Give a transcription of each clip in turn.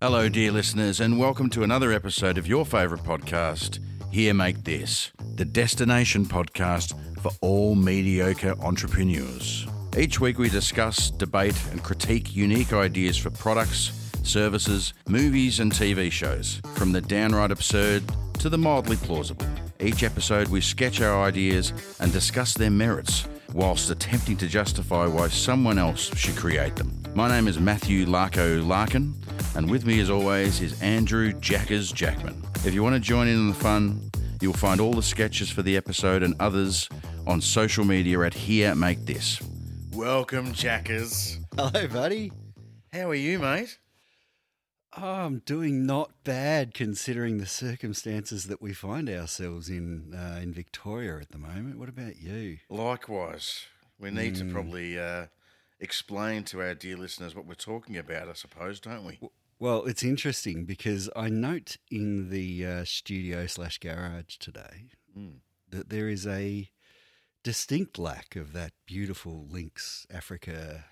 Hello, dear listeners, and welcome to another episode of your favourite podcast, Here Make This, the destination podcast for all mediocre entrepreneurs. Each week we discuss, debate, and critique unique ideas for products, services, movies, and TV shows, from the downright absurd to the mildly plausible. Each episode we sketch our ideas and discuss their merits whilst attempting to justify why someone else should create them. My name is Matthew Larko Larkin, and with me as always is Andrew Jackers Jackman. If you want to join in on the fun, you'll find all the sketches for the episode and others on social media at Here Make This. Welcome, Jackers. Hello, buddy. How are you, mate? Oh, I'm doing not bad considering the circumstances that we find ourselves in uh, in Victoria at the moment. What about you? Likewise. We need to probably uh, explain to our dear listeners what we're talking about, I suppose, don't we? Well, it's interesting because I note in the uh, studio slash garage today that there is a distinct lack of that beautiful Lynx Africa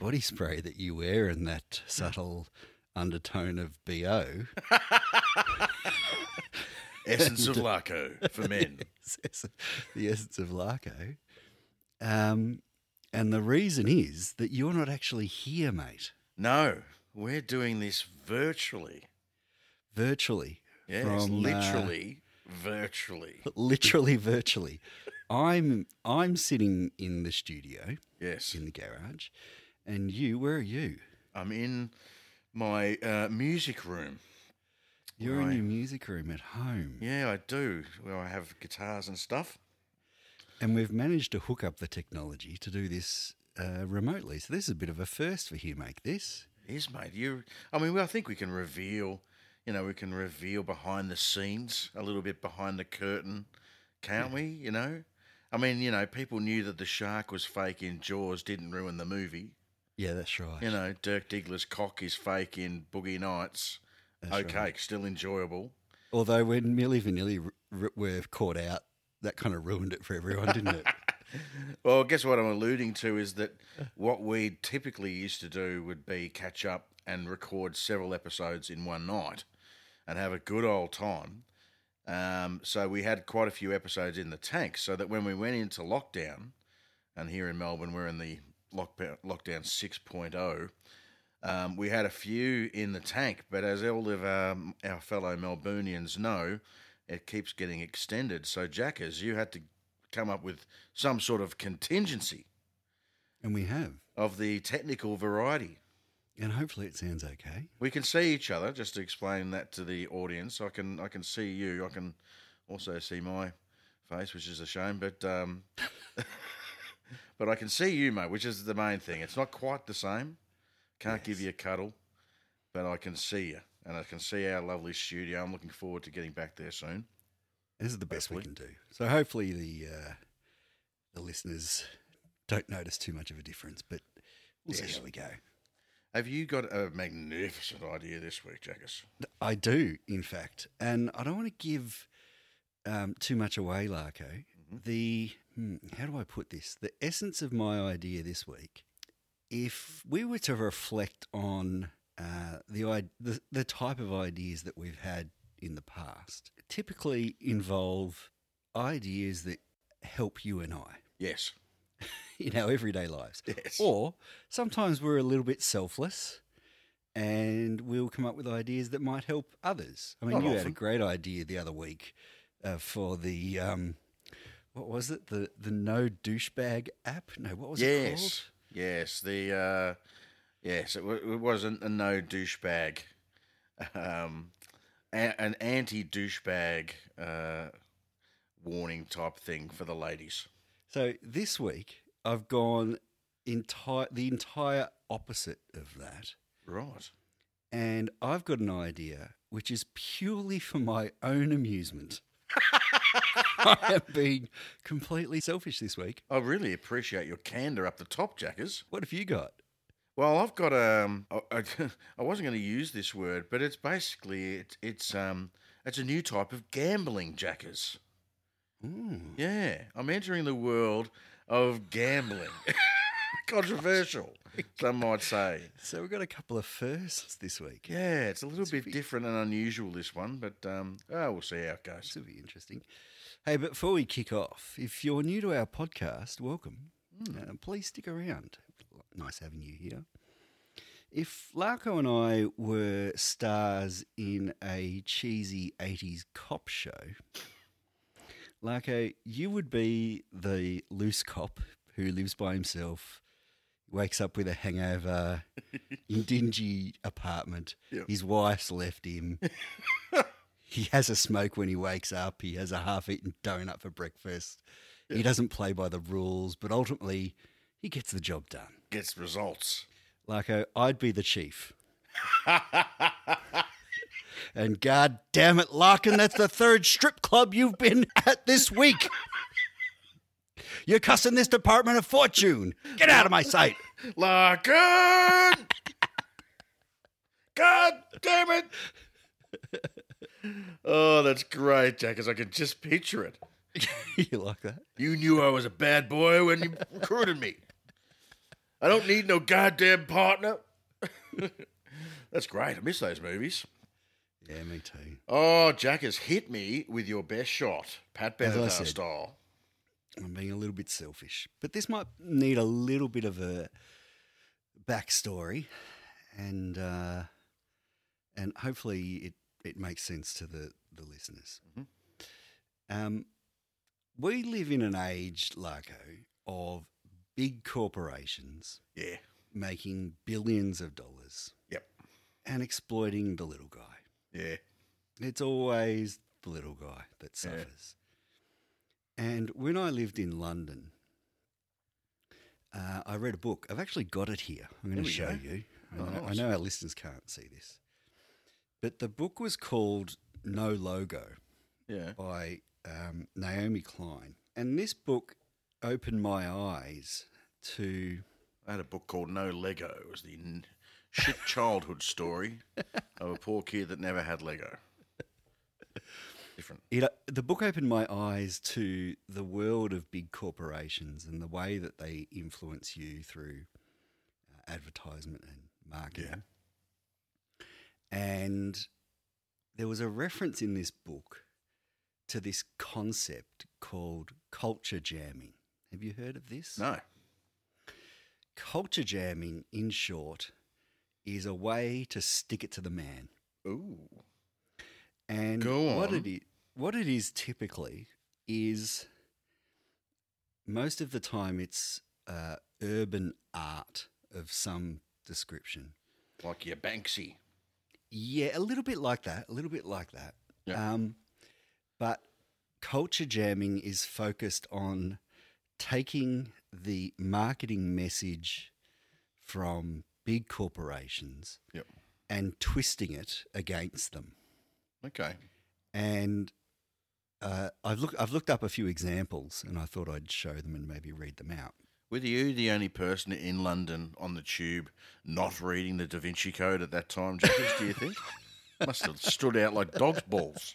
body spray that you wear and that subtle undertone of BO. Essence of Larko for men. the essence of Larko. Um, and the reason is that you're not actually here, mate, No, we're doing this virtually. virtually. Yes, From, uh, literally, virtually. literally virtually. I'm I'm sitting in the studio Yes. in the garage, and you, where are you? I'm in my uh, music room. You're in Right. your music room at home, Yeah, I do. Where I have guitars and stuff. and we've managed to hook up the technology to do this uh, remotely. So this is a bit of a first for you, make this. It is, mate. You. I mean, I think we can reveal. You know, we can reveal behind the scenes a little bit behind the curtain, can't we? You know. I mean, you know, people knew that the shark was fake in Jaws. Didn't ruin the movie. Yeah, that's right. You know, Dirk Diggler's cock is fake in Boogie Nights. That's okay, right. still enjoyable. Although when Milli Vanilli r- r- were caught out, that kind of ruined it for everyone, didn't it? Well, I guess what I'm alluding to is that what we typically used to do would be catch up and record several episodes in one night and have a good old time. Um, so we had quite a few episodes in the tank, so that when we went into lockdown, and here in Melbourne we're in the lockdown lockdown 6.0, um, we had a few in the tank. But as all of um, our fellow Melburnians know, it keeps getting extended. So Jackers, you had to come up with some sort of contingency and we have. of the technical variety. And hopefully it sounds okay. We can see each other. Just to explain that to the audience, I can I can see you. I can also see my face, which is a shame, but um, but I can see you, mate, which is the main thing. It's not quite the same. Can't give you a cuddle, but I can see you, and I can see our lovely studio. I'm looking forward to getting back there soon. This is the best we can do. So hopefully the uh, the listeners don't notice too much of a difference, but we'll Yes. see how we go. Have you got a magnificent idea this week, Jackers? I do, in fact, and I don't want to give um, too much away, Larko. The hmm, how do I put this? The essence of my idea this week, if we were to reflect on uh, the, the the type of ideas that we've had in the past, typically involve ideas that help you and I Yes. in our everyday lives. Yes. Or sometimes we're a little bit selfless and we'll come up with ideas that might help others. I mean, Not you had a often. great idea the other week uh, for the, um, what was it? The, the No Douchebag app? No, what was it called? Yes, yes. The uh, yes, it, w- it wasn't a no douchebag, um, a- an anti douchebag uh, warning type thing for the ladies. So this week I've gone entire the entire opposite of that. Right. And I've got an idea which is purely for my own amusement. I am being completely selfish this week. I really appreciate your candor up the top, Jackers. What have you got? Well, I've got um, I, wasn't going to use this word, but it's basically it, it's um, it's a new type of gambling, Jackers. Mm. Yeah, I'm entering the world of gambling controversial, some might say. So we've got a couple of firsts this week. Yeah, it's a little bit different and unusual, this one, but um, oh, we'll see how it goes. This will be interesting. Hey, but before we kick off, if you're new to our podcast, welcome. Uh, please stick around. Nice having you here. If Larko and I were stars in a cheesy 80s cop show, Larko, you would be the loose cop who lives by himself, wakes up with a hangover in dingy apartment. Yep. His wife's left him. he has a smoke when he wakes up. He has a half-eaten donut for breakfast. He doesn't play by the rules, but ultimately he gets the job done. Gets results. Larko, uh, I'd be the chief. and god damn it, Larkin, that's the third strip club you've been at this week. You're cussing this department of fortune. Get out of my sight. Larkin! God damn it! Oh, that's great, Jack, because I can just picture it. you like that? You knew I was a bad boy when you recruited me. I don't need no goddamn partner. That's great. I miss those movies. Yeah, me too. Oh, Jack has hit me with your best shot, Pat As I Benatar said. style. I'm being a little bit selfish, but this might need a little bit of a backstory, and uh, and hopefully it, it makes sense to the the listeners. Um, we live in an age, Larko, of big corporations Yeah. making billions of dollars Yep. and exploiting the little guy. Yeah. It's always the little guy that suffers. And when I lived in London, uh, I read a book. I've actually got it here. I'm going to show you. I know, I know our listeners can't see this. But the book was called No Logo Yeah. by um, Naomi Klein. And this book opened my eyes to I had a book called No Lego. It was the n- shit childhood story of a poor kid that never had Lego. Different. it, the book opened my eyes to the world of big corporations and the way that they influence you through uh, advertisement and marketing. Yeah. And there was a reference in this book to this concept called culture jamming. Have you heard of this? No. Culture jamming, in short, is a way to stick it to the man. Ooh. And Go what on. it is, what it is typically is most of the time it's uh, urban art of some description. Like your Banksy. Yeah, a little bit like that. A little bit like that. Yeah. Um, but culture jamming is focused on taking the marketing message from big corporations Yep. and twisting it against them. Okay. and uh, I've looked I've looked up a few examples, and I thought I'd show them and maybe read them out. Were you the only person in London on the tube not reading the Da Vinci Code at that time, Jackers, do you think? Must have stood out like dog's balls.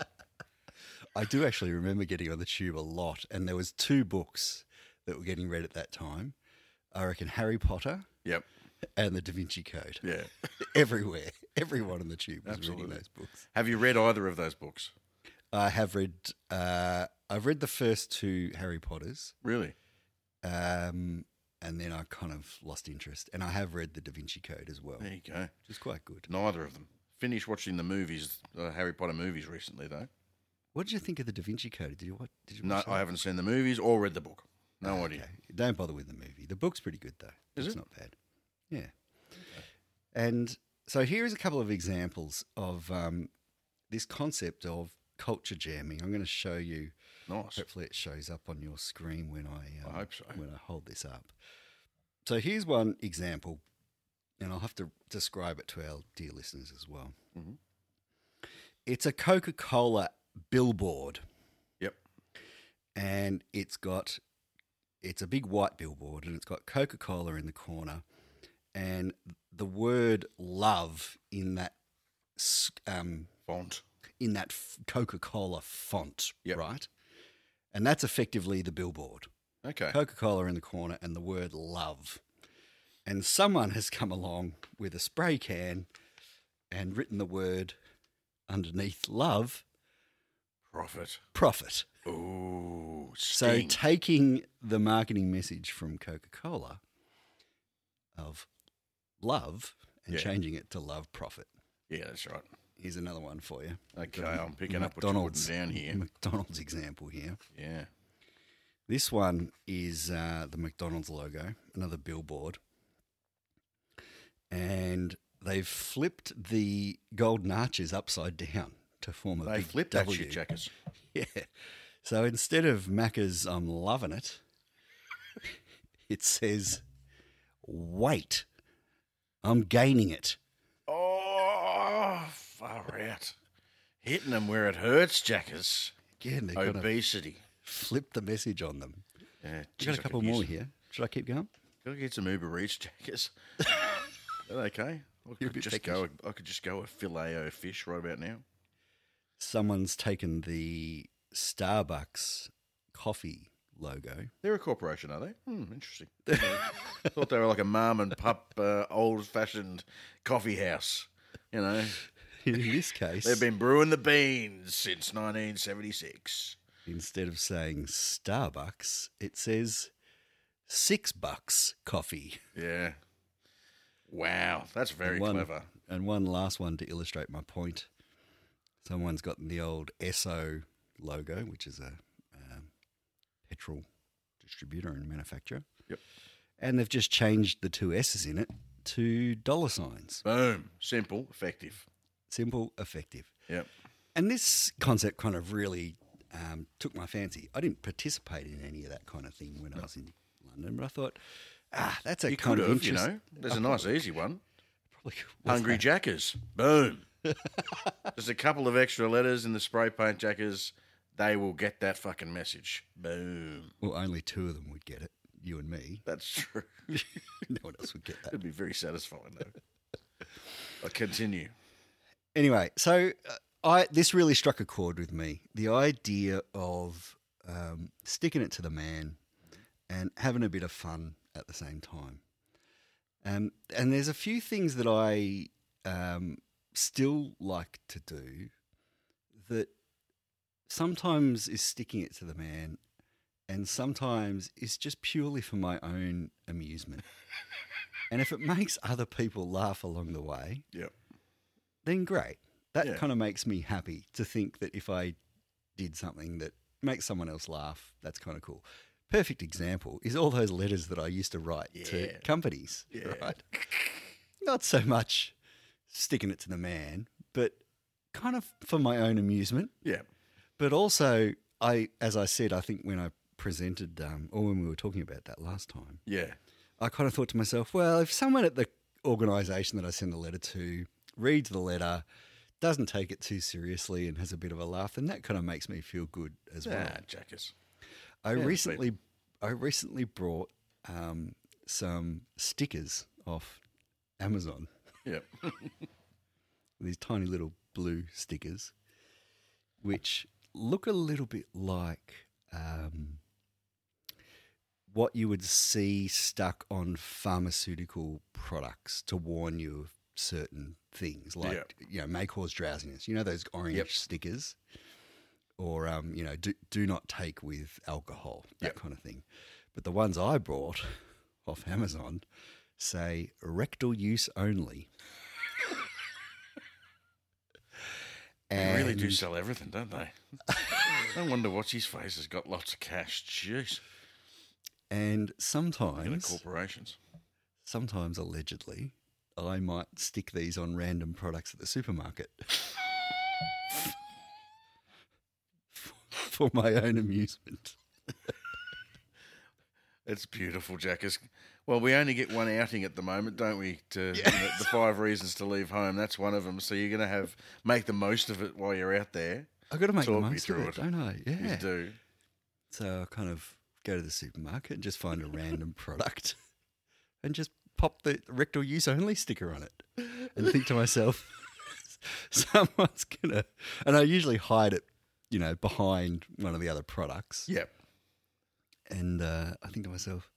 I do actually remember getting on the tube a lot, and there was two books that were getting read at that time. I reckon Harry Potter Yep. and the Da Vinci Code. Yeah. Everywhere, everyone on the tube was Absolutely. reading those books. Have you read either of those books? I have read. Uh, I've read the first two Harry Potters, Really? um, and then I kind of lost interest. And I have read the Da Vinci Code as well, There you go. is quite good. Neither of them. Finished watching the movies, the Harry Potter movies recently, though. What did you think of the Da Vinci Code? Did you what? Did you No, watch that? I haven't seen the movies or read the book. No Oh, idea. okay. Don't bother with the movie. The book's pretty good though. Is it's it? not bad. Yeah. And so here's a couple of examples of um, this concept of culture jamming. I'm going to show you. Nice. Hopefully, it shows up on your screen when I, um, I hope so. when I hold this up. So here's one example, and I'll have to describe it to our dear listeners as well. Mhm. It's a Coca-Cola billboard Yep. and it's got it's a big white billboard and it's got coca-cola in the corner and the word love in that um, Font. in that coca-cola font Yep. right and that's effectively the billboard Okay. coca-cola in the corner and the word love and someone has come along with a spray can and written the word underneath love Profit. profit. Ooh, So taking the marketing message from Coca Cola of love and Yeah. changing it to love profit. yeah, that's right. Here's another one for you. Okay, I'm picking up McDonald's down here. McDonald's example here. Yeah. This one is uh, the McDonald's logo, another billboard. And they've flipped the golden arches upside down to form a They big flipped W. shit, Jackers. Yeah. So instead of Macca's, I'm loving it, it says, wait, I'm gaining it. Oh, far out. Hitting them where it hurts, Jackers. Again, they're Obesity. flip the message on them. Yeah, geez, got a couple more here. Should I keep going? Gotta get some Uber Eats, Jackers. Okay? I could just go. I could just go a filet o fish right about now. Someone's taken the Starbucks coffee logo. They're a corporation, are they? Hmm, interesting. I thought they were like a mum and pup, uh, old-fashioned coffee house. You know, In this case, they've been brewing the beans since 1976. instead of saying Starbucks, it says six bucks coffee. Yeah. Wow, that's very one, clever. And one last one to illustrate my point. Someone's got the old Esso logo, which is a um, petrol distributor and manufacturer. Yep. And they've just changed the two S's in it to dollar signs. Boom, simple, effective. Simple, effective. Yep. And this concept kind of really um, took my fancy. I didn't participate in any of that kind of thing when I was in London, but I thought, ah, that's a You kind could of have, you know. There's a nice, easy one. Probably Hungry that. Jackers. Boom. Just a couple of extra letters in the spray paint Jackers. They will get that fucking message. Boom. Well, only two of them would get it, you and me. That's true. no one else would get that. It'd be very satisfying, though. I'll continue. Anyway, so uh, I this really struck a chord with me. The idea of um, sticking it to the man and having a bit of fun at the same time. Um, and there's a few things that I um, still like to do that sometimes is sticking it to the man and sometimes is just purely for my own amusement. and if it makes other people laugh along the way, Yep. then great. That Yeah. kind of makes me happy to think that if I did something that makes someone else laugh, that's kind of cool. Perfect example is all those letters that I used to write Yeah. to companies, Yeah. right? Not so much sticking it to the man, but kind of for my own amusement. Yeah. But also, I, as I said, I think when I presented, um, or when we were talking about that last time, Yeah. I kind of thought to myself, well, if someone at the organisation that I send the letter to reads the letter, doesn't take it too seriously, and has a bit of a laugh, then that kind of makes me feel good as well. Ah, Jackers. I yeah, recently, I recently brought um, some stickers off Amazon. Yep. These tiny little blue stickers, which look a little bit like um, what you would see stuck on pharmaceutical products to warn you of certain things, like Yep. you know, may cause drowsiness. You know those orange Yep. stickers, or um, you know, do, do not take with alcohol, that Yep. kind of thing. But the ones I brought off Amazon say rectal use only. They really do sell everything, don't they? no wonder what's his face has got lots of cash. Jeez. And sometimes, corporations. sometimes allegedly, I might stick these on random products at the supermarket for my own amusement. It's beautiful, Jackers. Well, we only get one outing at the moment, don't we? To you know, the five reasons to leave home. That's one of them. So you're going to have make the most of it while you're out there. I've got to make the Talk me most of it, it. don't I? You Yeah. do. So I kind of go to the supermarket and just find a random product and just pop the rectal use only sticker on it and think to myself, someone's gonna. And I usually hide it, you know, behind one of the other products. Yep. And uh, I think to myself, "Oh,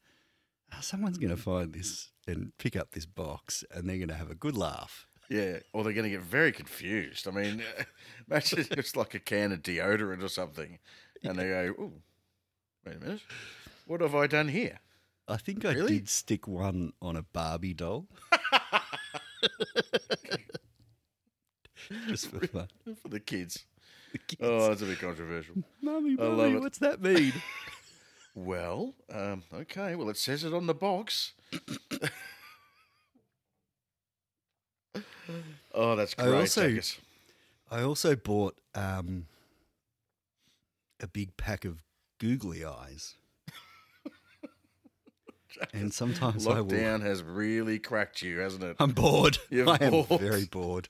Ah, someone's going to find this and pick up this box, and they're going to have a good laugh. Yeah, or they're going to get very confused. I mean, imagine it's like a can of deodorant or something, and they go, "Ooh, wait a minute, what have I done here?" I think I Really? did stick one on a Barbie doll. Just for fun. For the kids. The kids, Oh, that's a bit controversial. Mummy, I Mummy, what's that mean? Well, um, okay. Well, it says it on the box. oh, that's great. I also-. I also bought um, a big pack of googly eyes. and sometimes I. Lockdown has really cracked you, hasn't it? I'm bored. You're I am very bored.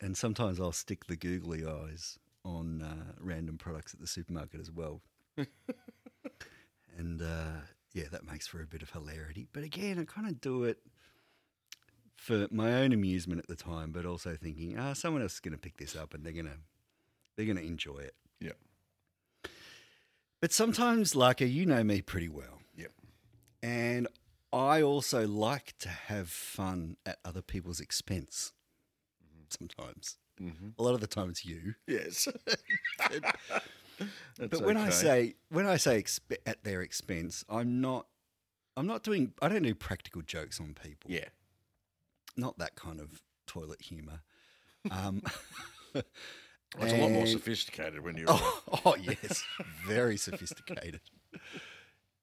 And sometimes I'll stick the googly eyes on uh, random products at the supermarket as well. and uh, yeah, that makes for a bit of hilarity. But again, I kind of do it for my own amusement at the time, but also thinking, ah, someone else is going to pick this up and they're going to they're going to enjoy it. Yep. But sometimes, Larker, you know me pretty well. Yep. And I also like to have fun at other people's expense. Sometimes. Mm-hmm. A lot of the time it's you. Yes. But when I say when I say expe- at their expense, I'm not I'm not doing I don't do practical jokes on people. yeah, Not that kind of toilet humor. Um it's a lot more sophisticated when you're. Oh, oh yes, very sophisticated.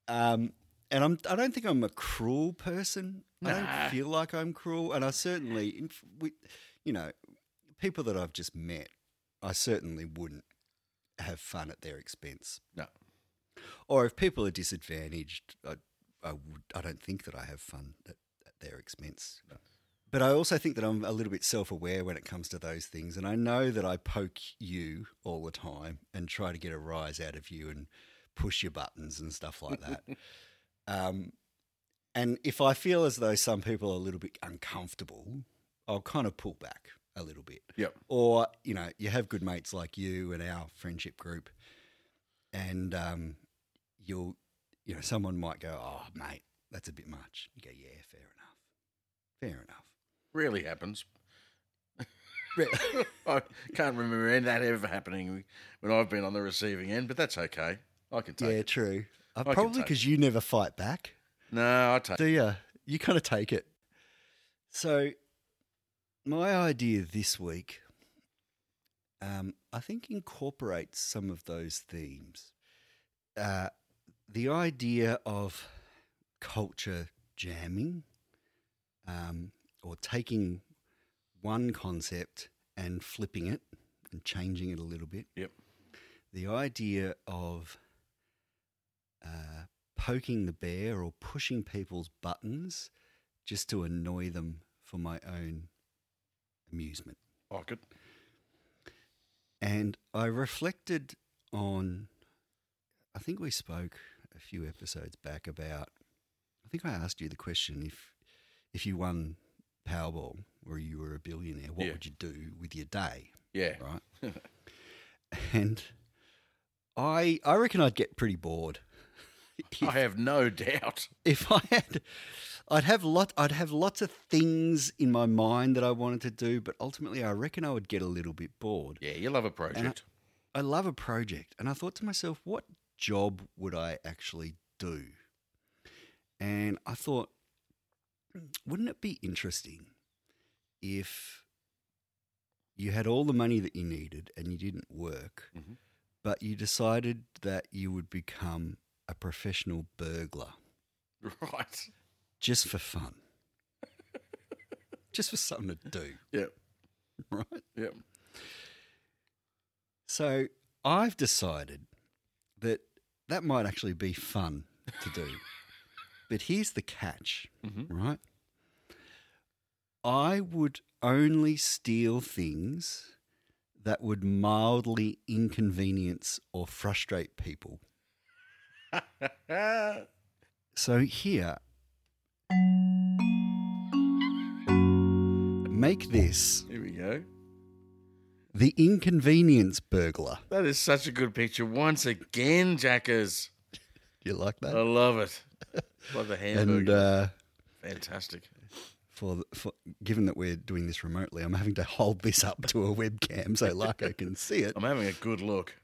Um, and I'm I don't think I'm a cruel person. I don't feel like I'm cruel, and I certainly, we, you know, people that I've just met, I certainly wouldn't have fun at their expense. No. Or if people are disadvantaged, I, I would. I don't think that I have fun at, at their expense. But I also think that I'm a little bit self aware when it comes to those things. And I know that I poke you all the time and try to get a rise out of you and push your buttons and stuff like that. um, and if I feel as though some people are a little bit uncomfortable, I'll kind of pull back a little bit. Yep. Or, you know, you have good mates like you and our friendship group, and um, you'll, you know, someone might go, oh, mate, that's a bit much. You go, yeah, fair enough. Fair enough. Rarely happens. I can't remember any that ever happening when I've been on the receiving end, but that's okay. I can take yeah, it. true. Uh, probably because you never fight back. No, I take Do you? You kind of take it. So, my idea this week, um, I think, incorporates some of those themes. Uh, the idea of culture jamming, um, or taking one concept and flipping it and changing it a little bit. Yep. The idea of uh, poking the bear or pushing people's buttons just to annoy them for my own amusement. Oh, like it. And I reflected on, I think we spoke a few episodes back about, I think I asked you the question if, if you won Powerball or you were a billionaire, what Yeah. would you do with your day? Yeah. Right. and I, I reckon I'd get pretty bored. I have no doubt. if I had, I'd have lot, I'd have lots of things in my mind that I wanted to do, but ultimately, I reckon I would get a little bit bored. Yeah, you love a project. I love a project, and I thought to myself, what job would I actually do? And I thought, wouldn't it be interesting if you had all the money that you needed and you didn't work, Mhm. but you decided that you would become a professional burglar? Right. just for fun. just for something to do, Yep. right? Yep. So I've decided that that might actually be fun to do. but here's the catch, Mhm. right? I would only steal things that would mildly inconvenience or frustrate people. So here, make this Here we go. the inconvenience burglar. That is such a good picture. Once again, Jackers. You like that? I love it. Like the and hamburger. uh, Fantastic. for, the- for given that we're doing this remotely, I'm having to hold this up to a webcam so Larko can see it. I'm having a good look.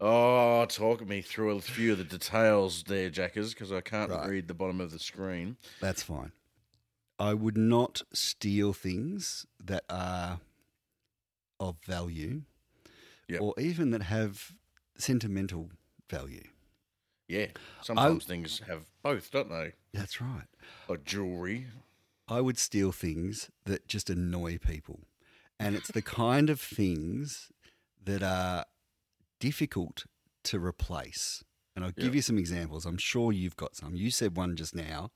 Oh, talk me through a few of the details there, Jackers, because I can't Right. read the bottom of the screen. That's fine. I would not steal things that are of value Yep. or even that have sentimental value. Yeah, sometimes things have both, don't they? That's right. Like jewelry. I would steal things that just annoy people. And it's the kind of things that are difficult to replace. And I'll give Yep. you some examples. I'm sure you've got some. You said one just now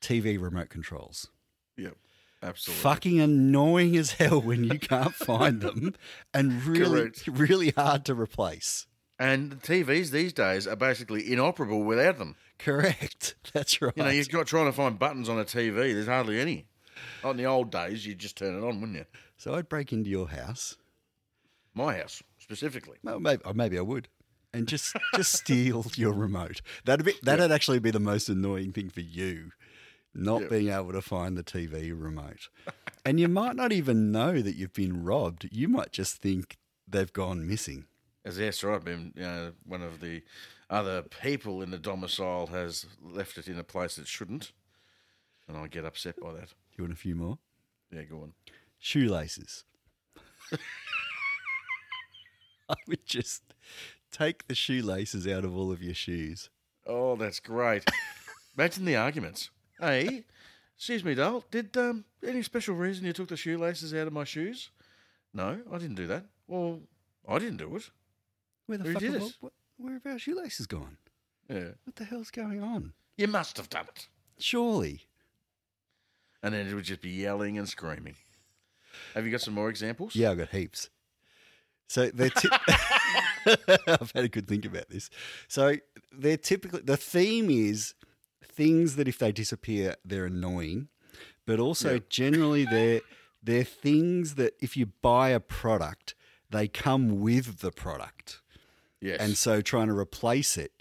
TV remote controls. Yep, absolutely. Fucking annoying as hell when you can't find them and really, Correct. really hard to replace. And the TVs these days are basically inoperable without them. Correct. That's right. You know, you've got trying to find buttons on a TV. There's hardly any. Like in the old days, you'd just turn it on, wouldn't you? so I'd break into your house. My house specifically. Well, maybe, or maybe I would, and just just steal your remote. That'd be that'd actually be the most annoying thing for you, not Yep. being able to find the TV remote. and you might not even know that you've been robbed. You might just think they've gone missing. As yes, right. Been you know, one of the other people in the domicile has left it in a place it shouldn't, and I get upset by that. You want a few more Yeah, go on. shoelaces? I would just take the shoelaces out of all of your shoes. Oh, that's great. Imagine the arguments. Hey, excuse me, doll. Did um any special reason you took the shoelaces out of my shoes? No, I didn't do that. Well, I didn't do it. Where the Who fuck? did it? what- where have our shoelaces gone? Yeah, What the hell's going on? you must have done it. Surely. And then it would just be yelling and screaming. Have you got some more examples? Yeah, I've got heaps. So they're. Ti- I've had a good think about this. So they're typically the theme is things that if they disappear, they're annoying, but also Yeah. generally they're they're things that if you buy a product, they come with the product, Yes. and so trying to replace it,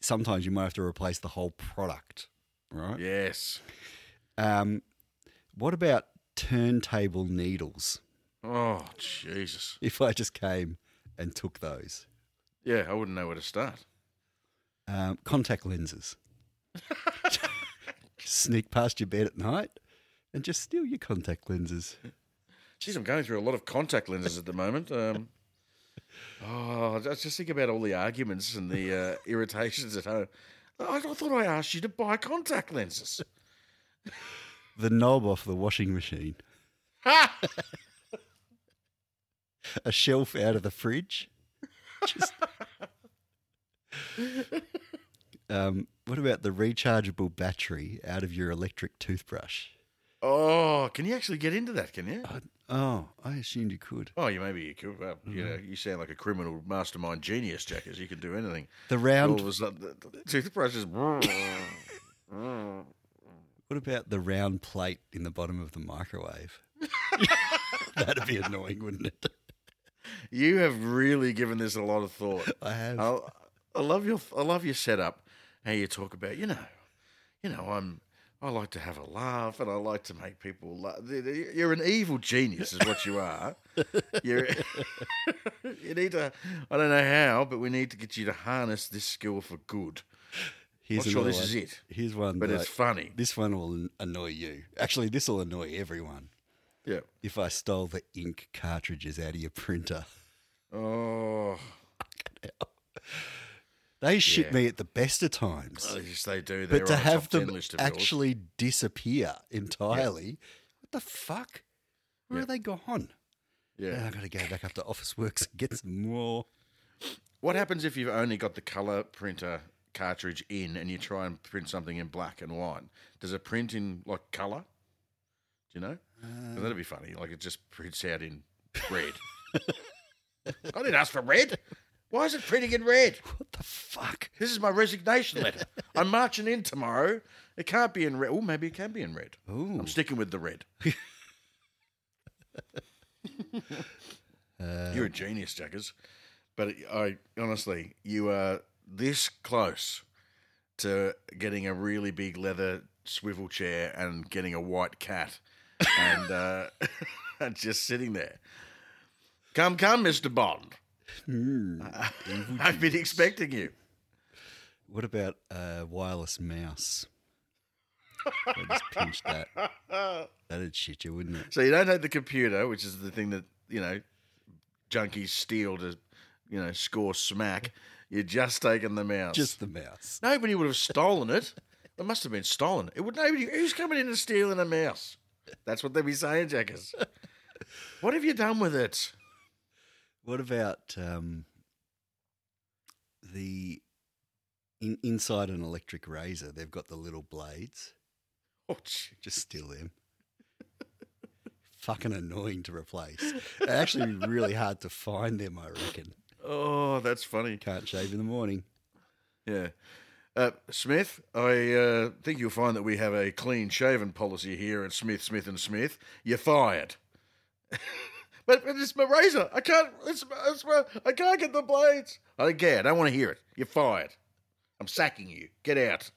sometimes you might have to replace the whole product, right? yes. Um, what about turntable needles? Oh, Jesus. If I just came and took those. Yeah, I wouldn't know where to start. Um, contact lenses. Sneak past your bed at night and just steal your contact lenses. Jeez, I'm going through a lot of contact lenses at the moment. Um, oh, just think about all the arguments and the uh, irritations at home. I, I thought I asked you to buy contact lenses. The knob off the washing machine. A shelf out of the fridge. Just. Um, what about the rechargeable battery out of your electric toothbrush? Oh, can you actually get into that? Can you? I- oh, I assumed you could. Oh, you maybe you could. Well, you know, you sound like a criminal mastermind genius, Jackers. You can do anything. The round. sudden, the, the toothbrush is. What about the round plate in the bottom of the microwave? That'd be annoying, wouldn't it? You have really given this a lot of thought. I have. I, I love your I love your setup. How you talk about you know, you know I'm I like to have a laugh and I like to make people laugh. You're an evil genius, is what you are. You need to. I don't know how, but we need to get you to harness this skill for good. Here's Not sure this is one. it, Here's one, but that it's funny. this one will annoy you. Actually, this will annoy everyone. Yeah. If I stole the ink cartridges out of your printer, Oh, they shit Yeah. me at the best of times. oh, yes, they do. They're but to have top 10 them list of yours. actually disappear entirely, what the fuck? Where Yeah. are they gone? yeah. Now I've got to go back up to Officeworks and get some more. What happens if you've only got the color printer cartridge in and you try and print something in black and white? Does it print in like color? Do you know? 'Cause that'd be funny. Like it just prints out in red. I didn't ask for red. Why is it printing in red? What the fuck? This is my resignation letter. I'm marching in tomorrow. It can't be in red. Oh, maybe it can be in red. Ooh. I'm sticking with the red. Uh, You're a genius, Jackers. But I honestly, you are this close to getting a really big leather swivel chair and getting a white cat and uh, just sitting there. Come, come, Mister Bond. Hmm. I've been expecting you. What about a wireless mouse? I just pinched that. That'd shit you, wouldn't it? So you don't have the computer, which is the thing that you know junkies steal to you know score smack. You're just taking the mouse. Just the mouse. nobody would have stolen it. It must have been stolen. It would nobody. Who's coming in and stealing a mouse? That's what they'd be saying, Jackers. what have you done with it? What about um, the in, inside an electric razor? They've got the little blades. Oh. Just steal them. Fucking annoying to replace. They're actually really hard to find them. I reckon. oh, that's funny. Can't shave in the morning. Yeah. Uh, Smith, I uh, think you'll find that we have a clean shaven policy here at Smith, Smith and Smith. You're fired. but, but it's my razor. I can't. It's, it's my, I can't get the blades. I don't care. I don't want to hear it. You're fired. I'm sacking you. Get out.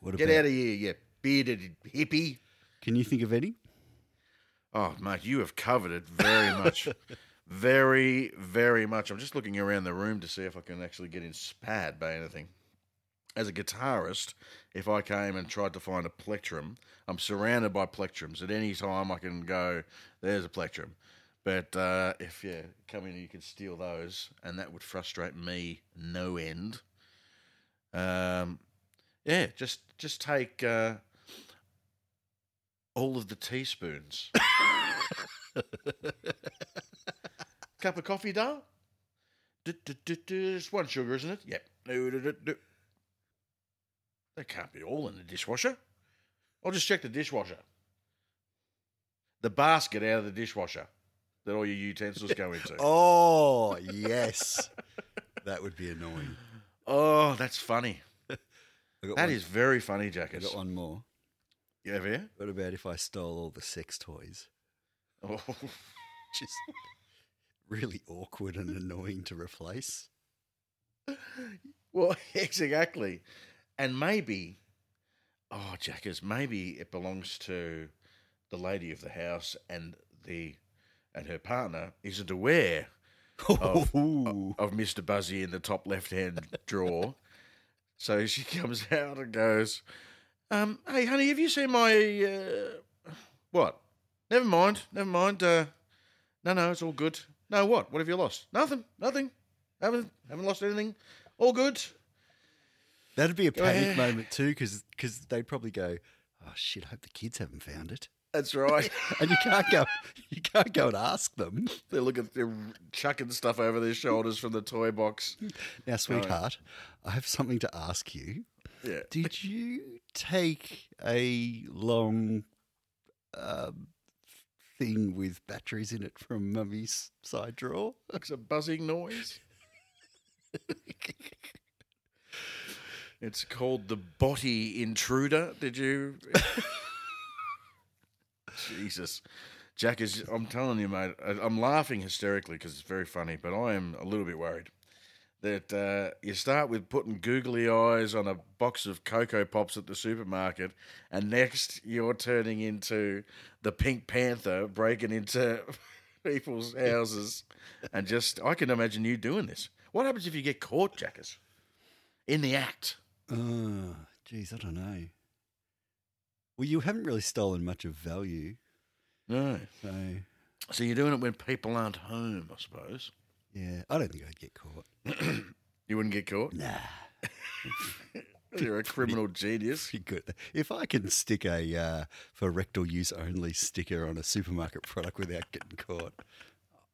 What Get about? out of here, you bearded hippie. Can you think of any? Oh, mate, you have covered it very much. very, very much. I'm just looking around the room to see if I can actually get inspired by anything. As a guitarist, if I came and tried to find a plectrum, I'm surrounded by plectrums. At any time, I can go, there's a plectrum. But uh, if you come in you can steal those, and that would frustrate me no end. Um, yeah, just just take uh, all of the teaspoons. Cup of coffee, du. It's one sugar, isn't it? Yep. They can't be all in the dishwasher. I'll just check the dishwasher. The basket out of the dishwasher that all your utensils go into. Oh yes, that would be annoying. Oh, that's funny. That one, is very funny, Jack. I got one more. You have here? What about if I stole all the sex toys? Oh, Just really awkward and annoying to replace. well, exactly. And maybe, oh, Jackers, maybe it belongs to the lady of the house and the and her partner isn't aware of, of Mr. Buzzy in the top left hand drawer. So she comes out and goes, um, "Hey, honey, have you seen my uh, what? Never mind, never mind. Uh, no, no, it's all good. No, what? What have you lost? Nothing, nothing. Haven't haven't lost anything. All good. That'd be a panic moment too, because they'd probably go, "Oh shit! I hope the kids haven't found it." That's right. And you can't go, you can't go and ask them. they're looking, they're chucking stuff over their shoulders from the toy box. Now, sweetheart, I have something to ask you. Yeah. Did you take a long um, thing with batteries in it from Mummy's side drawer? It's a buzzing noise. It's called the Body Intruder. Did you? Jesus. Jackers, I'm telling you, mate, I- I'm laughing hysterically because it's very funny, but I am a little bit worried that uh, you start with putting googly eyes on a box of Cocoa Pops at the supermarket, and next you're turning into the Pink Panther breaking into people's houses. And just, I can imagine you doing this. What happens if you get caught, Jackers? In the act. Oh, geez, I don't know. Well, you haven't really stolen much of value, No. so So you're doing it when people aren't home, I suppose. yeah, I don't think I'd get caught. You wouldn't get caught. Nah, You're a criminal genius. pretty good. If I can stick a uh, for rectal use only sticker on a supermarket product without getting caught,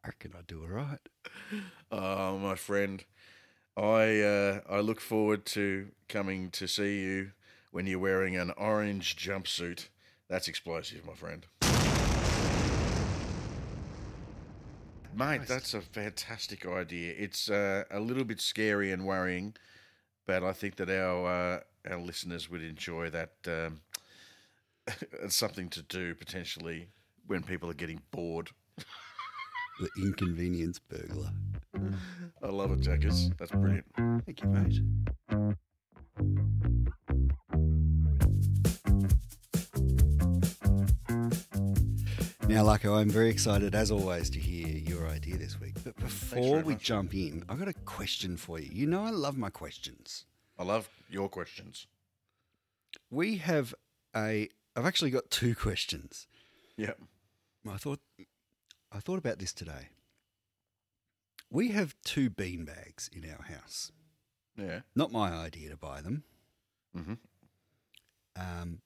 I reckon I'd do all right. Oh, my friend, I uh, I look forward to coming to see you when you're wearing an orange jumpsuit. That's explosive, my friend. Mate, that's a fantastic idea. It's uh, a little bit scary and worrying, but I think that our uh, our listeners would enjoy that. Um, it's something to do potentially when people are getting bored. The inconvenience burglar. I love it, Jackers. That's brilliant. Thank you, mate. Now, Larko, I'm very excited, as always, to hear your idea this week. But before we much. jump in, I've got a question for you. You know, I love my questions. I love your questions. We have a. I've actually got two questions. Yeah. I thought I thought about this today. We have two bean bags in our house. Yeah. Not my idea to buy them. Mm-hmm. Um,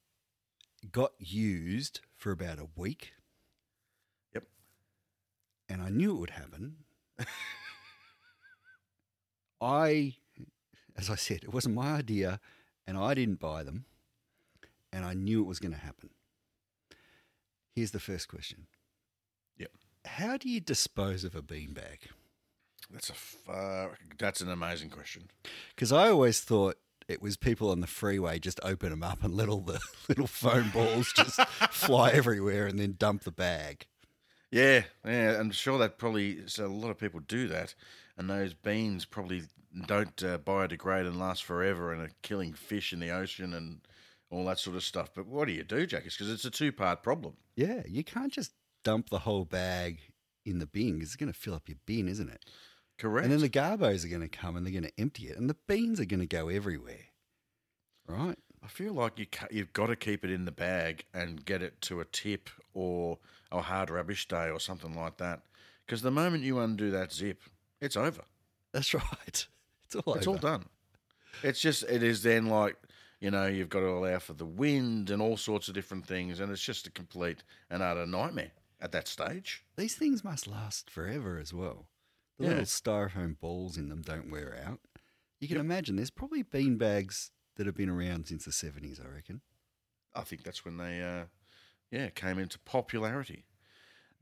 got used for about a week. Yep. And I knew it would happen. I, as I said, it wasn't my idea, and I didn't buy them, and I knew it was going to happen. Here's the first question. How do you dispose of a beanbag? That's a far, that's an amazing question. Because I always thought it was people on the freeway just open them up and let all the little foam balls just fly everywhere and then dump the bag. Yeah, yeah, I'm sure that probably so a lot of people do that, and those beans probably don't uh, biodegrade and last forever, and are killing fish in the ocean and all that sort of stuff. But what do you do, Jackie? Because it's a two-part problem. Yeah, you can't just dump the whole bag in the bin 'cause it's going to fill up your bin, isn't it? Correct. And then the garbos are going to come and they're going to empty it, and the beans are going to go everywhere. Right? I feel like you ca- you've got to keep it in the bag and get it to a tip or a hard rubbish day or something like that. Because the moment you undo that zip, it's over. That's right. It's all It's over. all done. It's just it is then like you know you've got to allow for the wind and all sorts of different things, and it's just a complete and utter nightmare at that stage. These things must last forever as well. The Yeah. little styrofoam balls in them don't wear out. You can Yep. imagine there's probably bean bags that have been around since the 70s, I reckon. I think that's when they uh, yeah came into popularity.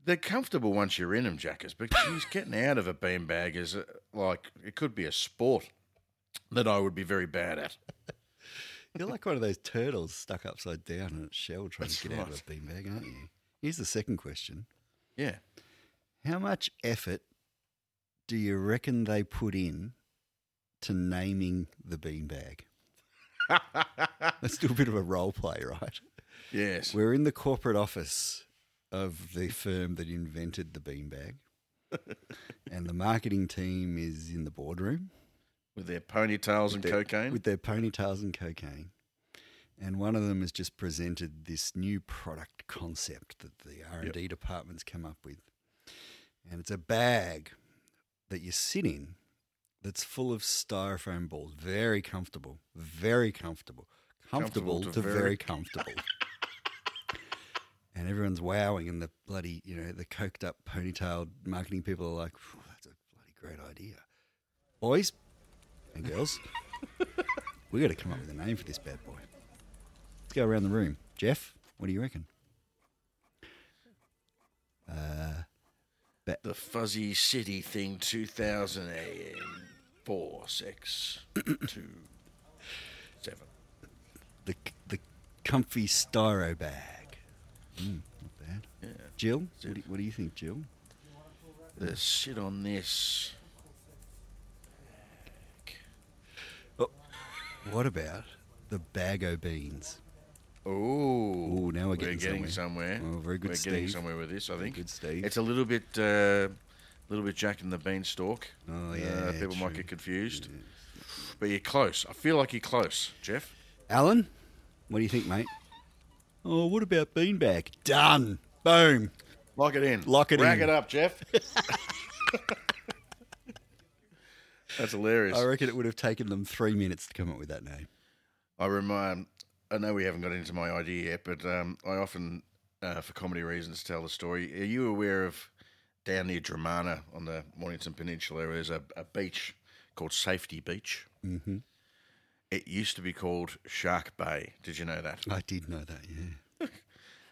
They're comfortable once you're in them, Jackers, but geez, getting out of a beanbag is uh, like it could be a sport that I would be very bad at. You're like one of those turtles stuck upside down in its shell trying That's to get out of right. a beanbag, aren't you? Here's the second question Yeah. How much effort do you reckon they put in to naming the beanbag? Let's do a bit of a role play, right? yes. We're in the corporate office of the firm that invented the beanbag, and the marketing team is in the boardroom With their ponytails and their- cocaine. with their ponytails and cocaine. And one of them has just presented this new product concept that the R and D department's come up with, and it's a bag that you sit in that's full of styrofoam balls. Very comfortable, very comfortable, comfortable, Comfortable to, to very, very- comfortable. and everyone's wowing, and the bloody, you know, the coked up ponytailed marketing people are like, "That's a bloody great idea." Boys and girls, We've got to come up with a name for this bad boy. Let's go around the room. Jeff, what do you reckon? Uh, the Fuzzy City Thing 2004, 6, 2, 7. the the comfy styro bag. Mm, not bad. Yeah. Jill, what do, you, what do you think, Jill? The shit on this. Oh, what about the bag o' beans? Oh, Ooh, now we're getting getting somewhere. Oh, very good, We're getting somewhere with this, I think. Good, Steve. It's a little bit, uh, little bit Jack and the Beanstalk. Oh, Uh, yeah, people might get confused, but you're close. I feel like you're close, Jeff. Alan, what do you think, mate? Oh, what about beanbag? Done. Boom. Lock it in. Lock it Rack in. it up, Jeff. That's hilarious. I reckon it would have taken them three minutes to come up with that name. I remind. I know we haven't got into my idea yet, but um, I often, uh, for comedy reasons, tell the story. Are you aware of down near Dromana on the Mornington Peninsula? There's a, a beach called Safety Beach. Mm-hmm. It used to be called Shark Bay. Did you know that? I did know that, yeah.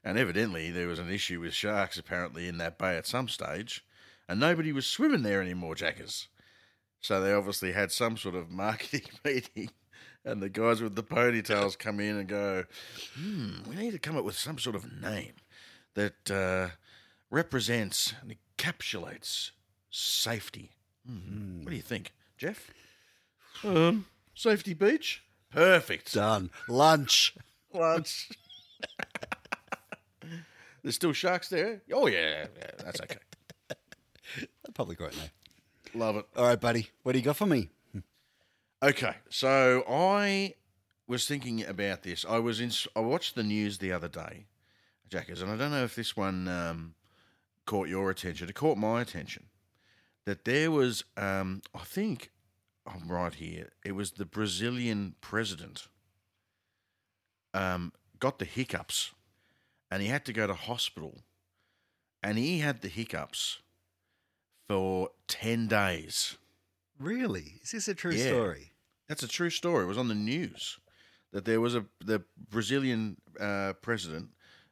And evidently, there was an issue with sharks apparently in that bay at some stage, and nobody was swimming there anymore, Jackers. So they obviously had some sort of marketing meeting, and the guys with the ponytails come in and go, "Hmm, we need to come up with some sort of name that uh, represents and encapsulates safety." Hmm. What do you think, Jeff? Um, safety beach. Perfect. Done. Lunch. Lunch. There's still sharks there. Oh yeah, yeah that's okay. Public right now. Love it. All right, buddy. What do you got for me? Okay, so I was thinking about this. I was in. I watched the news the other day, Jackers, and I don't know if this one um, caught your attention. It caught my attention that there was. Um, I think I'm right here. It was the Brazilian president. Um, got the hiccups, and he had to go to hospital, and he had the hiccups for ten days. Really? Is this a true Yeah. story? That's a true story. It was on the news that there was a the Brazilian uh, president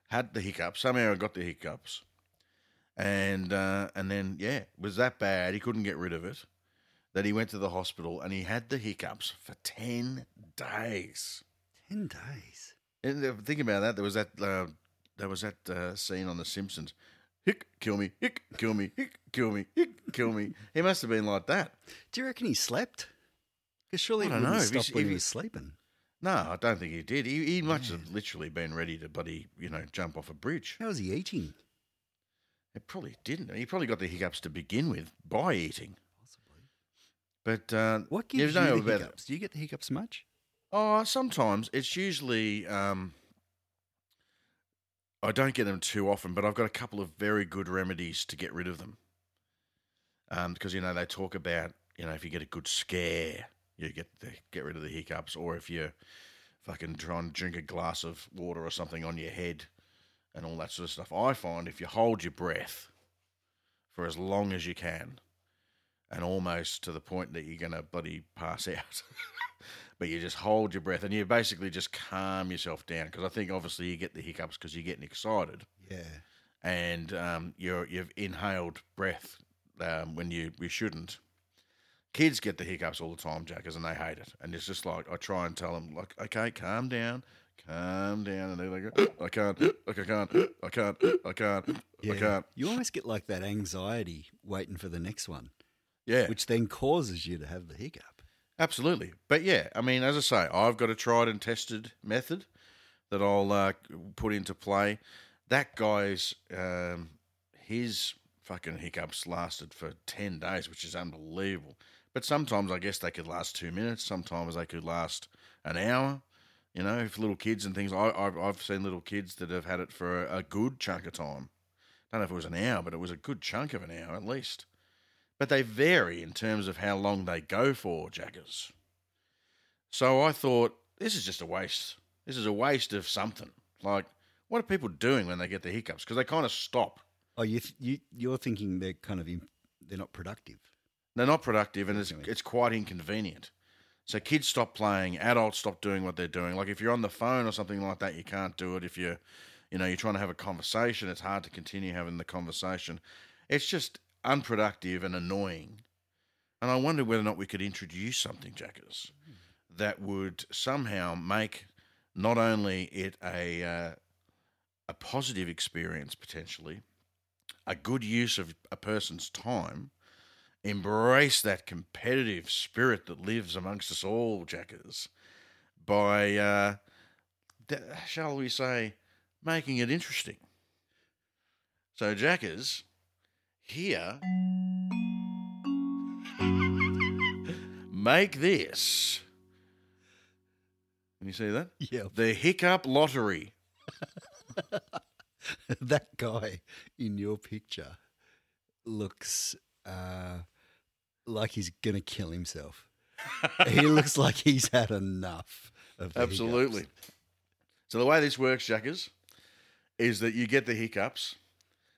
had the hiccups. Somehow got the hiccups, and uh, and then yeah, it was that bad he couldn't get rid of it. That he went to the hospital and he had the hiccups for ten days. Ten days. And uh, think about that. There was that uh, there was that uh, scene on The Simpsons. Hick, kill me. Hick, kill me. Hick, kill me. Hick, kill me. He must have been like that. Do you reckon he slept? Because surely I don't wouldn't know. If stop when if he he- was sleeping. No, I don't think he did. He, he must have literally been ready to, buddy, you know, jump off a bridge. How was he eating? It probably didn't. He probably got the hiccups to begin with by eating. Possibly. But uh, What you gives you know the about- hiccups? Do you get the hiccups much? Oh, sometimes it's usually um, I don't get them too often, but I've got a couple of very good remedies to get rid of them. Um, because you know they talk about you know if you get a good scare, you get the, get rid of the hiccups, or if you fucking try and drink a glass of water or something on your head, and all that sort of stuff. I find if you hold your breath for as long as you can, and almost to the point that you're gonna bloody pass out. But you just hold your breath and you basically just calm yourself down because I think obviously you get the hiccups because you're getting excited Yeah. and um, you're you've inhaled breath um, when you we shouldn't. Kids get the hiccups all the time, Jackers, and they hate it. And it's just like I try and tell them, like, okay, calm down, calm down, and they're like, I can't, like, I can't, I can't, I can't, I can't. You almost get like that anxiety waiting for the next one, Yeah, which then causes you to have the hiccup. Absolutely. But yeah, I mean, as I say, I've got a tried and tested method that I'll uh, put into play. That guy's, um, his fucking hiccups lasted for 10 days, which is unbelievable. But sometimes I guess they could last two minutes. Sometimes they could last an hour. You know, if little kids and things, I, I've, I've seen little kids that have had it for a, a good chunk of time. I don't know if it was an hour, but it was a good chunk of an hour at least but they vary in terms of how long they go for, Jackers. So I thought, this is just a waste. This is a waste of something. Like, what are people doing when they get the hiccups? Because they kind of stop. Oh, you th- you you're thinking they're kind of in, they're not productive. They're not productive and it's, it's quite inconvenient. So kids stop playing, adults stop doing what they're doing. Like if you're on the phone or something like that, you can't do it. If you're, you know, you're trying to have a conversation, it's hard to continue having the conversation. It's just unproductive and annoying. And I wonder whether or not we could introduce something, Jackers, that would somehow make not only it a uh, a positive experience potentially, a good use of a person's time, embrace that competitive spirit that lives amongst us all, Jackers, by, uh, th- shall we say, making it interesting. So, Jackers, here, make this. Can you see that? Yeah, The Hiccup Lottery. that guy in your picture looks uh, like he's gonna kill himself. he looks like he's had enough of Absolutely. hiccups. So the way this works, Jackers, is that you get the hiccups,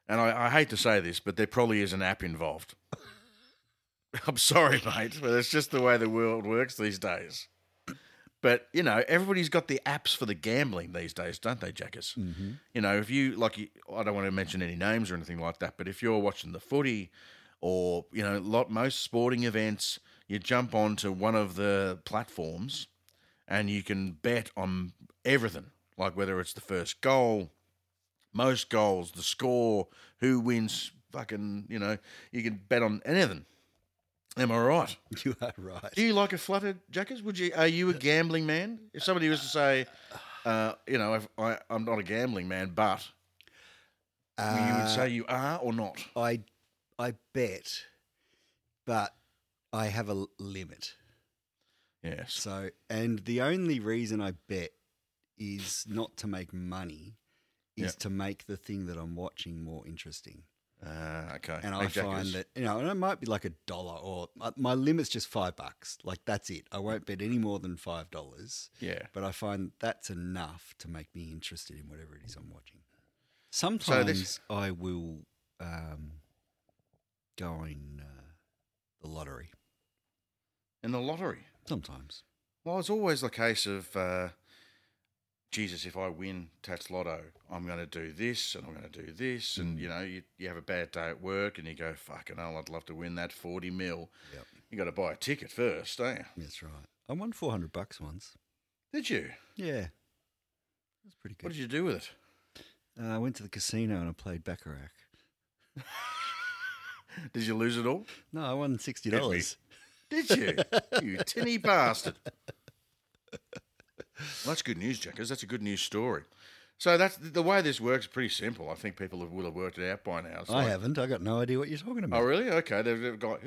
and I, I hate to say this, but there probably is an app involved. I'm sorry, mate, but it's just the way the world works these days. But you know, everybody's got the apps for the gambling these days, don't they, Jackers? Mm-hmm. You know, if you like, I don't want to mention any names or anything like that, but if you're watching the footy or you know, lot most sporting events, you jump onto one of the platforms and you can bet on everything, like whether it's the first goal, most goals, the score, who wins, fucking, you know, you can bet on anything. Am I right? You are right. Do you like a flutter, Jackers? Would you? Are you a gambling man? If somebody was to say, uh, you know, if I, I'm not a gambling man, but you would Uh, say you are or not. I I bet, but I have a limit. Yes. So, and the only reason I bet is not to make money, is Yeah. to make the thing that I'm watching more interesting. Uh, okay. And I find that you know, and it might be like a dollar, or my- my limit's just five bucks. Like that's it. I won't bet any more than five dollars. Yeah. But I find that's enough to make me interested in whatever it is I'm watching. Sometimes I will um, go on uh, the lottery. In the lottery. Sometimes. Well, it's always the case of, uh, Jesus, if I win Tattslotto, I'm going to do this and I'm going to do this. And, you know, you, you have a bad day at work and you go, fucking hell, I'd love to win that 40 mil. Yep. you got to buy a ticket first, don't you? That's right. I won 400 bucks once. Did you? Yeah. That's pretty good. What did you do with it? Uh, I went to the casino and I played Baccarat. Did you lose it all? No, I won $60. Did you? you tinny bastard. Well, that's good news, Jackers. That's a good news story. So that's the way this works. is Pretty simple. I think people have, will have worked it out by now. It's I like- haven't. I got no idea what you're talking about. Oh, really? Okay. They've, they've got.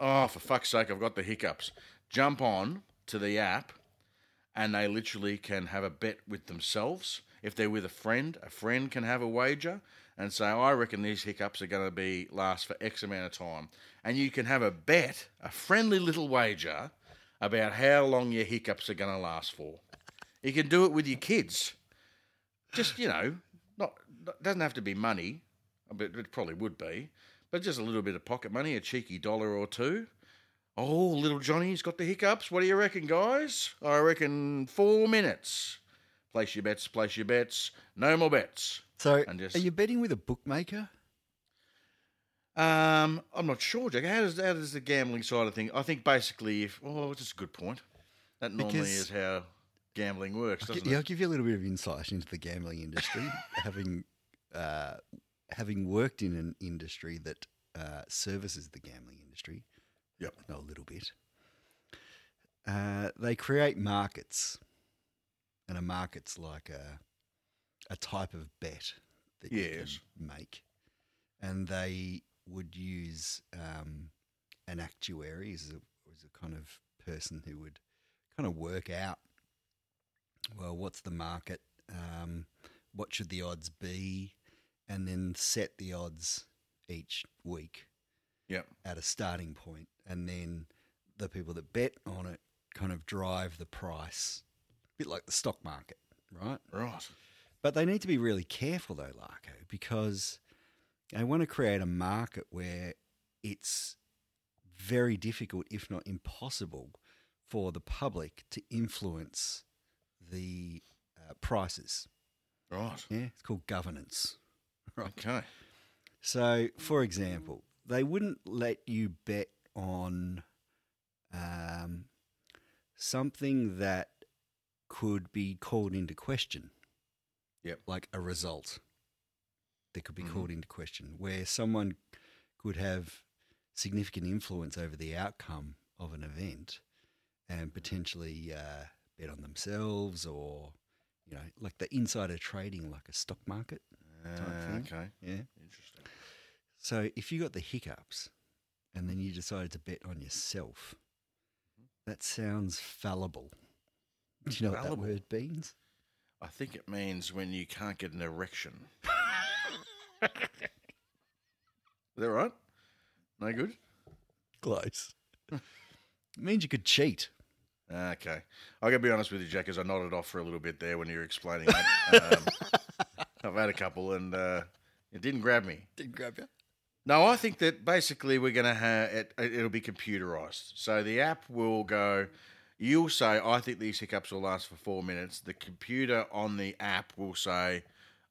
Oh, for fuck's sake! I've got the hiccups. Jump on to the app, and they literally can have a bet with themselves. If they're with a friend, a friend can have a wager and say, "I reckon these hiccups are going to be last for X amount of time," and you can have a bet, a friendly little wager, about how long your hiccups are going to last for. You can do it with your kids. Just you know, not doesn't have to be money, but it probably would be. But just a little bit of pocket money, a cheeky dollar or two. Oh, little Johnny's got the hiccups. What do you reckon, guys? I reckon four minutes. Place your bets, place your bets. No more bets. So, just- are you betting with a bookmaker? Um, I'm not sure, Jack. How does how does the gambling side of things? I think basically, if oh, that's a good point. That normally Because- is how gambling works, doesn't yeah, I'll it? give you a little bit of insight into the gambling industry, having uh, having worked in an industry that uh, services the gambling industry. Yep. I know a little bit. Uh, they create markets, and a market's like a a type of bet that you can make, and they would use um, an actuary as a, as a kind of person who would kind of work out well, what's the market? Um, what should the odds be? And then set the odds each week Yep. at a starting point. And then the people that bet on it kind of drive the price, a bit like the stock market, right? Right. But they need to be really careful though, Larko, because they want to create a market where it's very difficult, if not impossible, for the public to influence the uh, prices. Right. Yeah, it's called governance. Right. Okay. So, for example, they wouldn't let you bet on um, something that could be called into question. Yep. Like a result that could be Mhm. called into question, where someone could have significant influence over the outcome of an event and potentially uh, bet on themselves or, you know, like the insider trading, like a stock market. Uh, thing. okay. Yeah. Interesting. So if you got the hiccups and then you decided to bet on yourself, that sounds fallible. Do you know what that word means? I think it means when you can't get an erection. Is that right? No good? Close. it means you could cheat. Okay. I got to be honest with you, Jack, as I nodded off for a little bit there when you were explaining that. um, I've had a couple and uh, it didn't grab me. Didn't grab you. No, I think that basically we're going to have it, it'll be computerized. So the app will go, you'll say, I think these hiccups will last for four minutes. The computer on the app will say,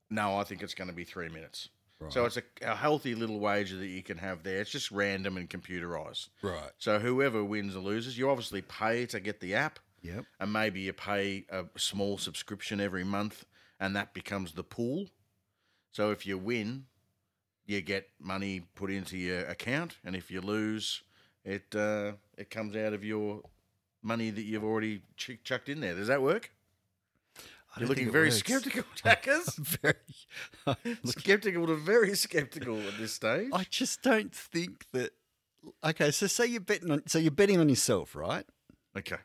no, I think it's going to be three minutes. So it's a, a healthy little wager that you can have there. It's just random and computerized. Right. So whoever wins or loses, you obviously pay to get the app, Yep. and maybe you pay a small subscription every month, and that becomes the pool. So if you win, you get money put into your account, and if you lose, it uh, it comes out of your money that you've already ch- chucked in there. Does that work? You're looking very works. skeptical, Jackers. very. Skeptical to very skeptical at this stage. I just don't think that. Okay, so say you're betting on. So you're betting on yourself, right? Okay.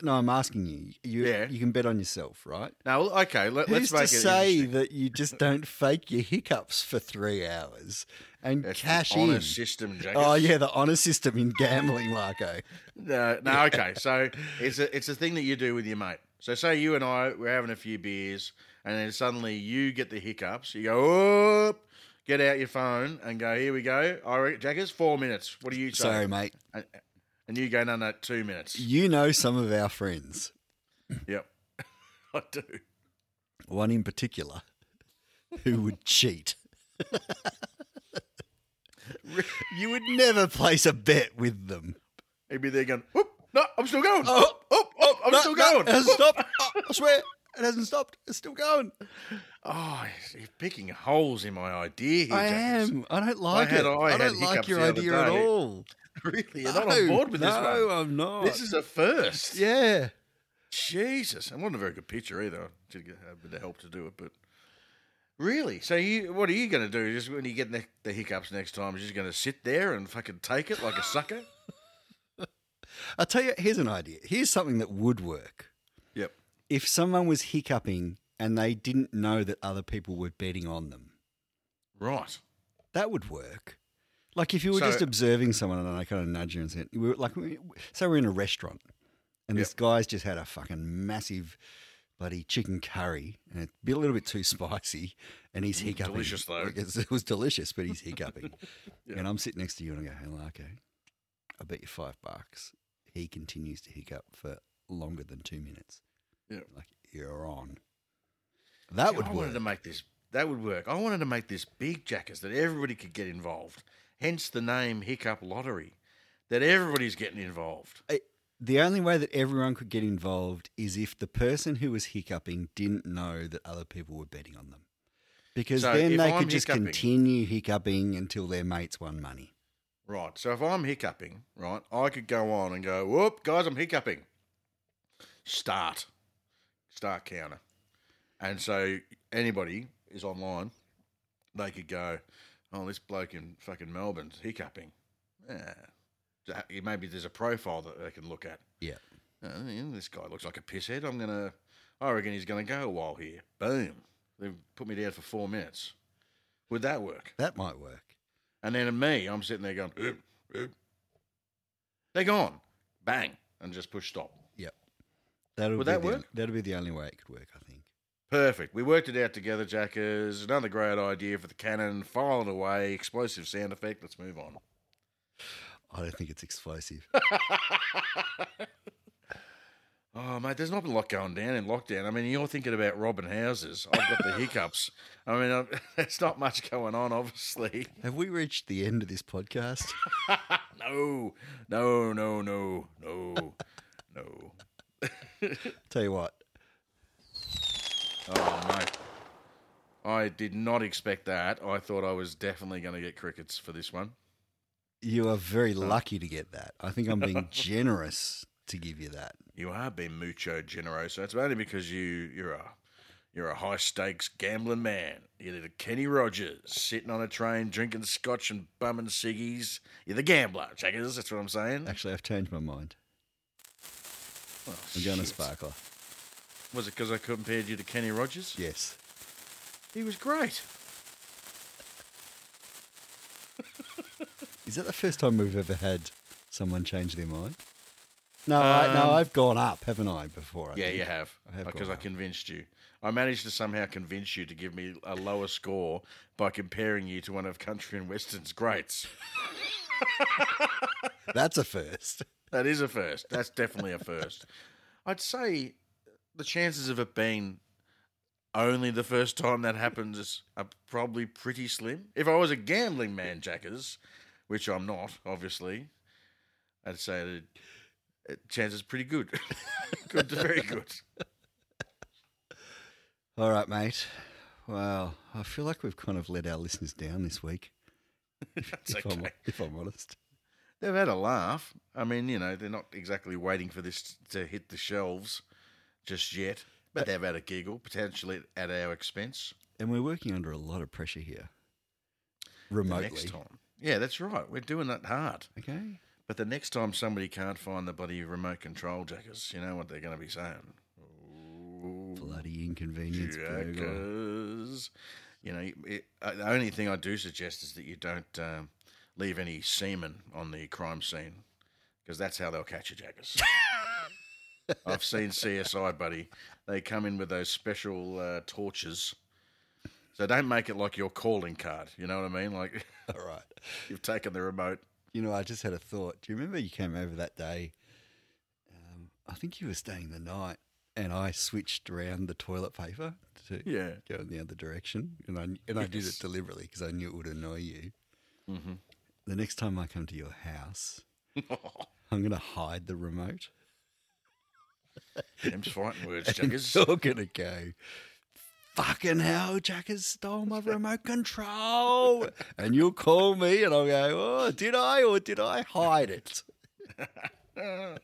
No, I'm asking you. You Yeah. you can bet on yourself, right? Now, okay. Let, let's make to it say that you just don't fake your hiccups for three hours and That's the cash in? system, Jackers. Oh yeah, the honor system in gambling, Marco. No, no, okay. So it's a it's a thing that you do with your mate. So say you and I we're having a few beers, and then suddenly you get the hiccups. You go, Whoop, get out your phone and go. Here we go. I reckon, Jackers, four minutes. What do you say? Sorry, mate. And, and you go, no, no, two minutes. You know some of our friends. Yep, I do. One in particular who would cheat. you would never place a bet with them. He'd be there going, Whoop, no, I'm still going. Oh, Whoop, whoop, whoop, I'm No, still no, going. it hasn't stopped. I swear, it hasn't stopped. It's still going. Oh, you're picking holes in my idea here, I am. I don't like had- it. I I, don't like your idea at all. Really, you're not on board with this one. No, I'm not. This is a first. yeah. Jesus, and wasn't a very good picture either. I did get a bit of help to do it, but really, so you, what are you going to do? Just when you get the, the hiccups next time, you're just going to sit there and fucking take it like a sucker? I'll tell you, here's an idea. Here's something that would work. Yep. If someone was hiccuping and they didn't know that other people were betting on them, Right. that would work. Like if you were So- just observing someone and I kind of nudge you and said, we were like, we- say we're in a restaurant and this Yep. guy's just had a fucking massive bloody chicken curry and it's a little bit too spicy and he's mm, hiccuping. delicious, though. Like, it was delicious, but he's hiccuping. And I'm sitting next to you and I go, hey, Larko, I bet you five bucks. He continues to hiccup for longer than two minutes. Yeah. Like, you're on. That See, would I work. wanted to make this. That would work. I wanted to make this big jackets that everybody could get involved. Hence the name Hiccup Lottery. That everybody's getting involved. The only way that everyone could get involved is if the person who was hiccuping didn't know that other people were betting on them. Because So then they I'm could just hiccuping- continue hiccuping until their mates won money. Right. So if I'm hiccuping, right, I could go on and go, whoop, guys, I'm hiccuping. Start. Start counter. And so anybody is online, they could go, oh, this bloke in fucking Melbourne's hiccuping. Yeah. Maybe there's a profile that they can look at. Yeah. Uh, know, this guy looks like a pisshead. I'm going to, I reckon he's going to go a while here. Boom. They've put me down for four minutes. Would that work? That might work. And then me, I'm sitting there going, "Oop, oop." they're gone. Bang. And just push stop. Yep. That'll Would be that the, work? That'll be the only way it could work, I think. Perfect. We worked it out together, Jackers. Another great idea for the cannon. File it away. Explosive sound effect. Let's move on. I don't think it's explosive. Oh, mate, there's not a lot going down in lockdown. I mean, you're thinking about robbing houses. I've got the hiccups. I mean, there's not much going on, obviously. Have we reached the end of this podcast? No, no, no, no, no, no. Tell you what, Oh, mate. I did not expect that. I thought I was definitely going to get crickets for this one. you are very lucky to get that. I think I'm being generous to give you that. You are being mucho generoso. It's only because you you're a you're a high stakes gambling man. You're the Kenny Rogers sitting on a train drinking scotch and bumming ciggies. You're the gambler, Jackers. That's what I'm saying. Actually, I've changed my mind. Oh, I'm going to shit. Sparkler. Was it because I compared you to Kenny Rogers? Yes. He was great. Is that the first time we've ever had someone change their mind? No, I, no, Um, I've gone up, haven't I? Before, I Yeah, think? you have. I have Because I convinced you. I managed to somehow convince you to give me a lower score by comparing you to one of Country and Western's greats. That's a first. That is a first. That's definitely a first. I'd say the chances of it being only the first time that happens are probably pretty slim. If I was a gambling man, Jackers, which I'm not, obviously, I'd say that it, chances pretty good. good to very good. All right, mate. Well, I feel like we've kind of let our listeners down this week. That's if, I'm, okay. if I'm honest. they've had a laugh. I mean, you know, they're not exactly waiting for this to hit the shelves just yet, but they've had a giggle, potentially at our expense. And we're working under a lot of pressure here. The Remotely. next time. Yeah, that's right. We're doing that hard. Okay. But the next time somebody can't find the bloody remote control jackers, you know what they're going to be saying? Ooh, Bloody inconvenience burger. jackers. You know, it, uh, the only thing I do suggest is that you don't um, leave any semen on the crime scene because that's how they'll catch you, jackers. I've seen CSI, buddy. They come in with those special uh, torches. So don't make it like your calling card. You know what I mean? Like All right. you've taken the remote. You know, I just had a thought. Do you remember you came over that day? Um, I think you were staying the night, and I switched around the toilet paper to Yeah. go in the other direction, and I and I did it deliberately because I knew it would annoy you. Mm-hmm. The next time I come to your house, I'm going to hide the remote. Them's fighting words, jackers. you're going to go, fucking hell, Jack has stole my remote control. and you'll call me and I'll go, oh, did I or did I hide it?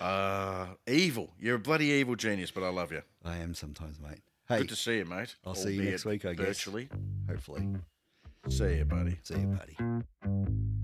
Uh, evil. You're a bloody evil genius, but I love you. I am sometimes, mate. Hey, Good to see you, mate. I'll see you next week, I guess. Virtually. hopefully. See you, buddy. See you, buddy.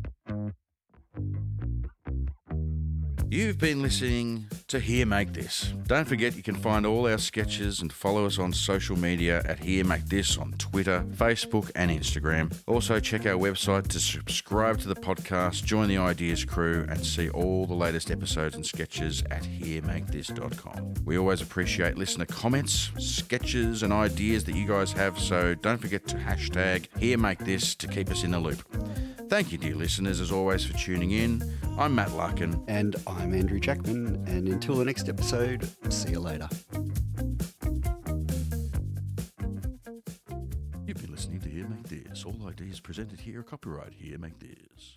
You've been listening to Here Make This. Don't forget you can find all our sketches and follow us on social media at Here Make This on Twitter, Facebook, and Instagram. Also, check our website to subscribe to the podcast, join the Ideas crew, and see all the latest episodes and sketches at HereMakeThis.com. We always appreciate listener comments, sketches, and ideas that you guys have, so don't forget to hashtag Here Make This to keep us in the loop. Thank you, dear listeners, as always, for tuning in. I'm Matt Larkin. And I'm Andrew Jackman. And until the next episode, see you later. You've been listening to Here Make This. All ideas presented here are copyright Here Make This.